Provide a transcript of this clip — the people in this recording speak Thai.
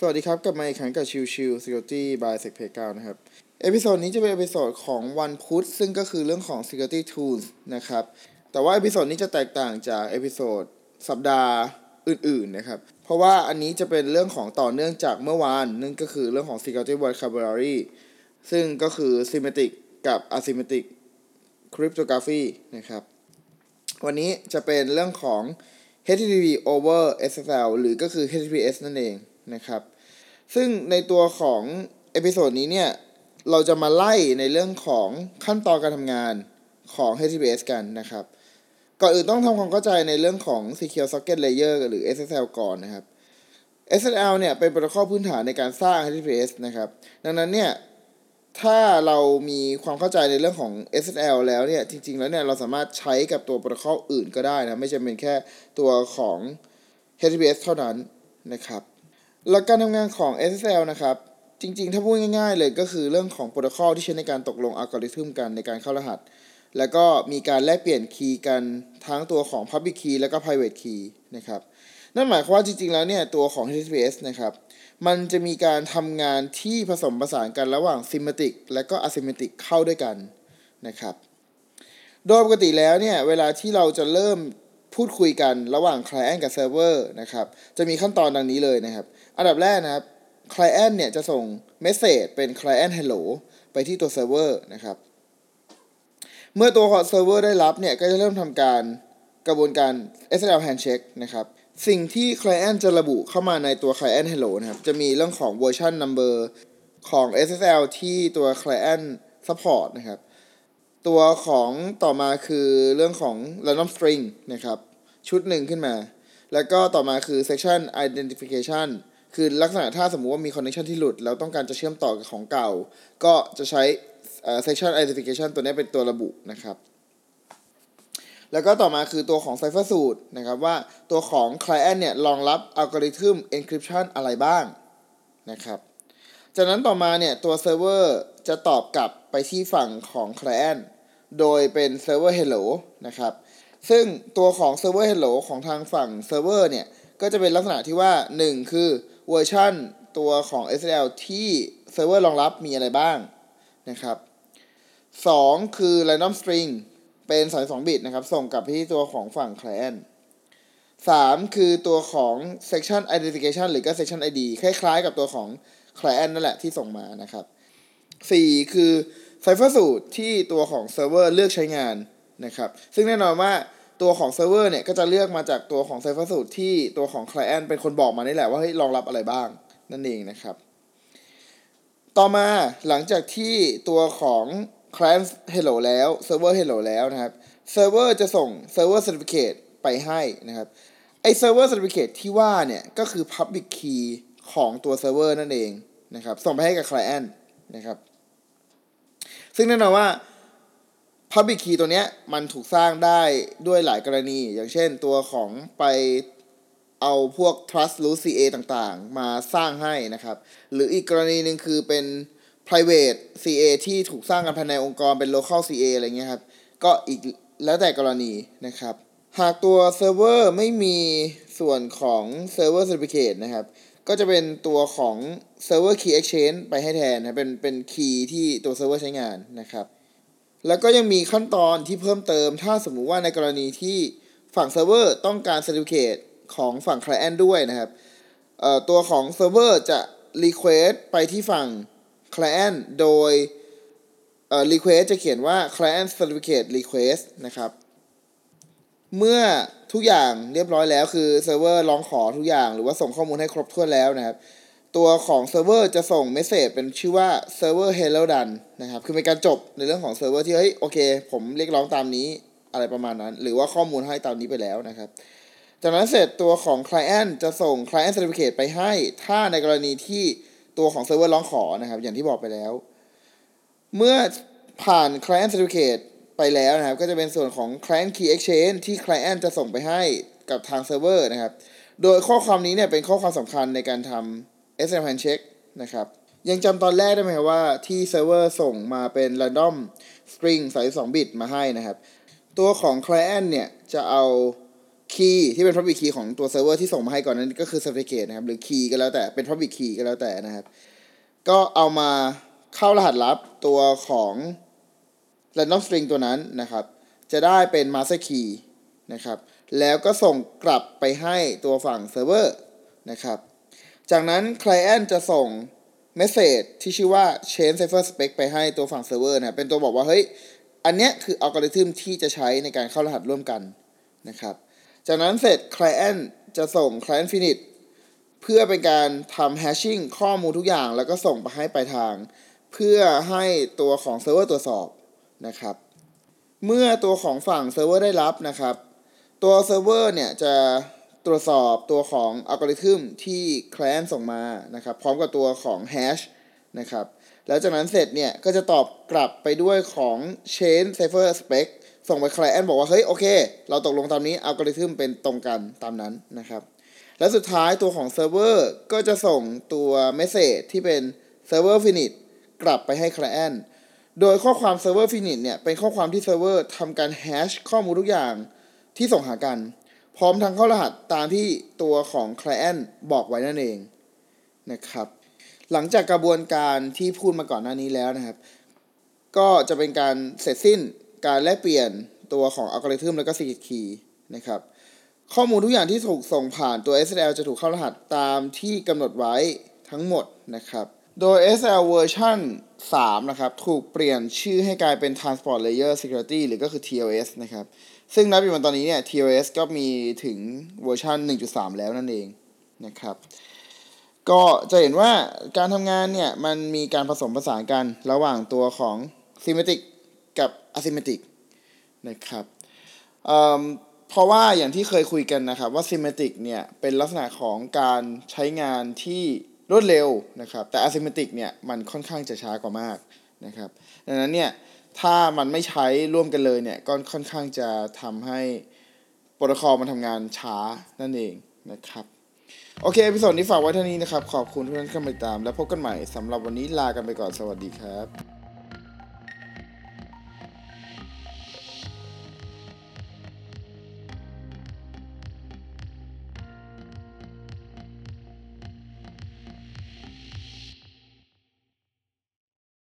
สวัสดีครับ กลับมาอีกครั้งกับชิวชิว Security by s e c p a y 9นะครับ episode นี้จะเป็น episode ของวันพุธซึ่งก็คือเรื่องของ Security Tools นะครับ แต่ว่า episode นี้จะแตกต่างจาก episode สัปดาห์อื่นๆนะครับ เพราะว่าอันนี้จะเป็นเรื่องของต่อเนื่องจากเมื่อวาน นั่นก็คือเรื่องของ Security Vocabulary ซึ่งก็คือ Symmetric กับ Asymmetric Cryptography นะครับ วันนี้จะเป็นเรื่องของ HTTP over SSL หรือก็คือ HTTPS นั่นเอง นะครับ ซึ่งในตัวของ episode นี้เนี่ย เราจะมาไล่ในเรื่องของขั้นตอนการทำงานของ HTTPS กันนะครับ ก่อนอื่นต้องทำความเข้าใจในเรื่องของ Secure Socket Layer หรือ SSL ก่อนนะครับ SSL เนี่ยเป็นโปรโตคอลพื้นฐานในการสร้าง HTTPS นะครับ ดังนั้นเนี่ยถ้าเรามีความเข้าใจในเรื่องของ SSL แล้วเนี่ย จริง ๆ แล้วเนี่ย เราสามารถใช้กับตัวโปรโตคอลอื่นก็ได้นะ ไม่จำเป็นแค่ตัวของ HTTPS เท่านั้นนะครับ หลักการทำงานของ SSL นะครับ จริงๆ ถ้าพูดง่ายๆ เลยก็คือเรื่องของโปรโตคอลที่ใช้ในการตกลงอัลกอริทึมกันในการเข้ารหัส แล้วก็มีการแลกเปลี่ยนคีย์กันทั้งตัวของ Public Key แล้วก็ Private Key นะครับ นั่นหมายความว่าจริงๆ แล้วเนี่ยตัวของ HTTPS นะครับ มันจะมีการทำงานที่ผสมผสานกันระหว่าง Symmetric และก็ Asymmetric เข้าด้วยกันนะครับ โดยปกติแล้วเนี่ยเวลาที่เราจะเริ่ม พูดคุยกันระหว่าง Client กับ Server นะครับ จะมีขั้นตอนดังนี้เลยนะครับ อันดับแรกนะครับ Client เนี่ยจะส่ง Message เป็น Client Hello ไปที่ตัว Server นะครับ เมื่อตัวของ Server ได้รับเนี่ย ก็จะเริ่มทำการกระบวนการ SSL Handshake นะครับ สิ่งที่ Client จะระบุเข้ามาในตัว Client Hello นะครับ จะมีเรื่องของ Version Number ของ SSL ที่ตัว Client Support นะครับ ตัวของต่อมาคือเรื่องของ random string นะครับ ชุดหนึ่งขึ้นมา แล้วก็ต่อมาคือ section identification คือลักษณะถ้าสมมุติว่ามี connection ที่หลุด แล้วต้องการจะเชื่อมต่อกับของเก่า ก็จะใช้ section identification ตัวนี้เป็นตัวระบุนะครับ แล้วก็ต่อมาคือตัวของ cipher สูตรนะครับว่าตัวของ client เนี่ยรองรับอัลกอริทึม encryption อะไรบ้างนะครับจากนั้นต่อมาเนี่ยตัว server จะตอบกลับไปที่ฝั่งของ client โดยเป็น server hello นะครับ ซึ่งตัวของ server hello ของทางฝั่ง server เนี่ย ก็จะเป็นลักษณะที่ว่า 1 คือเวอร์ชันตัวของ SSL ที่ server รองรับมีอะไรบ้างนะครับ 2 คือ random string เป็น 32 บิตนะครับ ส่งกลับที่ตัวของฝั่ง client 3 คือตัวของ section identification หรือก็ section ID คล้ายๆ กับตัวของ client นั่นแหละที่ส่งมานะครับ 4 คือ cipher สูตรที่ตัวของ server เวอร์เลือกใช้งานนะครับซึ่งแน่นอนว่าตัวของ server เวอร์เนี่ยก็จะเลือกมาจากตัวของ cipher สูตรที่ตัวของ client เป็นคนบอกมานี่แหละว่าเฮ้ยรองรับอะไรบ้างนั่นเองนะครับ ต่อมาหลังจากที่ตัวของ client hello แล้ว server hello แล้วนะครับ server จะส่ง server certificate ไปให้นะครับไอ้ server certificate ที่ว่าเนี่ยก็คือ public key ของตัว server นั่นเองนะครับส่งไปให้กับ client นะครับ ซึ่งแน่นอนว่า Public Key ตัวเนี้ยมันถูกสร้างได้ด้วยหลายกรณี อย่างเช่นตัวของไปเอาพวก Trust Root CA ต่างๆ มาสร้างให้นะครับ หรืออีกกรณีหนึ่งคือเป็น private CA ที่ถูกสร้างกันภายในองค์กรเป็น local CA อะไรเงี้ยครับ ก็อีกแล้วแต่กรณีนะครับ หากตัวเซิร์ฟเวอร์ไม่มีส่วนของ Server Certificate นะครับ ก็จะเป็นตัวของ Server Key Exchange ไปให้แทนนะเป็นเป็น key ที่ตัวเซิร์ฟเวอร์ใช้งานนะครับ แล้วก็ยังมีขั้นตอนที่เพิ่มเติม ถ้าสมมุติว่าในกรณีที่ฝั่งเซิร์ฟเวอร์ต้องการ Certificate ของฝั่ง Client ด้วยนะครับตัวของเซิร์ฟเวอร์จะ Request ไปที่ฝั่ง Client โดย Request จะเขียนว่า Client Certificate Request นะครับ เมื่อทุกอย่างเรียบร้อยแล้ว คือเซิร์ฟเวอร์ร้องขอทุกอย่าง หรือว่าส่งข้อมูลให้ครบถ้วนแล้วนะครับ ตัวของเซิร์ฟเวอร์จะส่ง message เป็นชื่อว่า server hello done นะครับ คือเป็นการจบในเรื่องของเซิร์ฟเวอร์ที่เฮ้ยโอเค ผมเรียกร้องตามนี้อะไรประมาณนั้น หรือว่าข้อมูลให้ตามนี้ไปแล้วนะครับจากนั้นเสร็จตัวของ client จะส่ง client certificate ไปให้ ถ้าในกรณีที่ตัวของเซิร์ฟเวอร์ร้องขอนะครับ อย่างที่บอกไปแล้ว เมื่อผ่าน client certificate ไปแล้วนะครับ ก็จะเป็นส่วนของ client key exchange ที่ client จะส่งไปให้กับทางเซิร์ฟเวอร์นะครับ โดยข้อความนี้เนี่ยเป็นข้อความสำคัญในการทำ SSL handshake นะครับ ยังจำตอนแรกได้ไหมครับว่าที่เซิร์ฟเวอร์ส่งมาเป็น random string 32 bit มาให้นะครับ ตัวของ client เนี่ยจะเอาkey ที่เป็น public key ของตัวเซิร์ฟเวอร์ที่ส่งมาให้ก่อนนั้นก็คือ certificate นะครับ หรือ key ก็แล้วแต่เป็น public key ก็แล้วแต่นะครับ ก็เอามาเข้ารหัสลับตัวของ random string ตัวนั้นนะครับ จะได้เป็น master key นะครับ แล้วก็ส่งกลับไปให้ตัวฝั่งเซิร์ฟเวอร์นะครับ จากนั้น client จะส่ง message ที่ชื่อว่า change cipher spec ไปให้ตัวฝั่งเซิร์ฟเวอร์นะ เป็นตัวบอกว่า เฮ้ย อันเนี้ยคืออัลกอริทึมที่จะใช้ในการเข้ารหัสร่วมกันนะครับ จากนั้นเสร็จ client จะส่ง client finish เพื่อเป็นการทำ hashing ข้อมูลทุกอย่าง แล้วก็ส่งไปให้ปลายทาง เพื่อให้ตัวของเซิร์ฟเวอร์ตรวจสอบ นะครับ เมื่อตัวของฝั่งเซิร์ฟเวอร์ได้รับนะครับ ตัวเซิร์ฟเวอร์เนี่ยจะตรวจสอบตัวของอัลกอริทึมที่ client ส่งมานะครับ พร้อมกับตัวของ hash นะครับ แล้วจากนั้นเสร็จเนี่ยก็จะตอบกลับไปด้วยของ change cipher spec ส่งไป client บอกว่า เฮ้ย โอเค เราตกลงตามนี้อัลกอริทึมเป็นตรงกันตามนั้นนะครับ และสุดท้ายตัวของเซิร์ฟเวอร์ก็จะส่งตัว message ที่เป็น server finish กลับไปให้ client โดยข้อความ server finish เนี่ยเป็นข้อความที่เซิร์ฟเวอร์ทำการ hash ข้อมูลทุกอย่างที่ส่งหากัน พร้อมทั้งเข้ารหัสตามที่ตัวของ client บอกไว้นั่นเองนะครับ หลังจากกระบวนการที่พูดมาก่อนหน้านี้แล้วนะครับ ก็จะเป็นการเสร็จสิ้นการแลกเปลี่ยนตัวของอัลกอริทึมแล้วก็ secret key นะครับข้อมูลทุกอย่างที่ถูกส่งผ่านตัว SSL จะถูกเข้ารหัสตามที่กำหนดไว้ทั้งหมดนะครับ โดย SSL เวอร์ชัน3นะครับ ถูกเปลี่ยนชื่อให้กลายเป็น Transport Layer Security หรือก็คือ TLS นะครับ ซึ่งนับเป็นวันตอนนี้เนี่ย TLS ก็มีถึงเวอร์ชัน1.3 แล้วนั่นเองนะครับ ก็จะเห็นว่าการทำงานเนี่ย มันมีการผสมผสานกันระหว่างตัวของ Symmetric กับ Asymmetric นะครับเเพราะว่าอย่างที่เคยคุยกันนะครับว่า Symmetric เนี่ย เป็นลักษณะของการใช้งานที่ รวดเร็วนะครับ แต่ Asymmetric เนี่ยมันค่อนข้างจะช้ากว่ามากนะครับ ดังนั้นเนี่ยถ้ามันไม่ใช้ร่วมกันเลยเนี่ยก็ค่อนข้างจะทำให้โปรโตคอลมันทำงานช้านั่นเองนะครับ โอเคพิโซดนี้ฝากไว้เท่านี้นะครับ ขอบคุณทุกท่านที่เข้ามาติดตาม แล้วพบกันใหม่สำหรับวันนี้ลากันไปก่อนสวัสดีครับ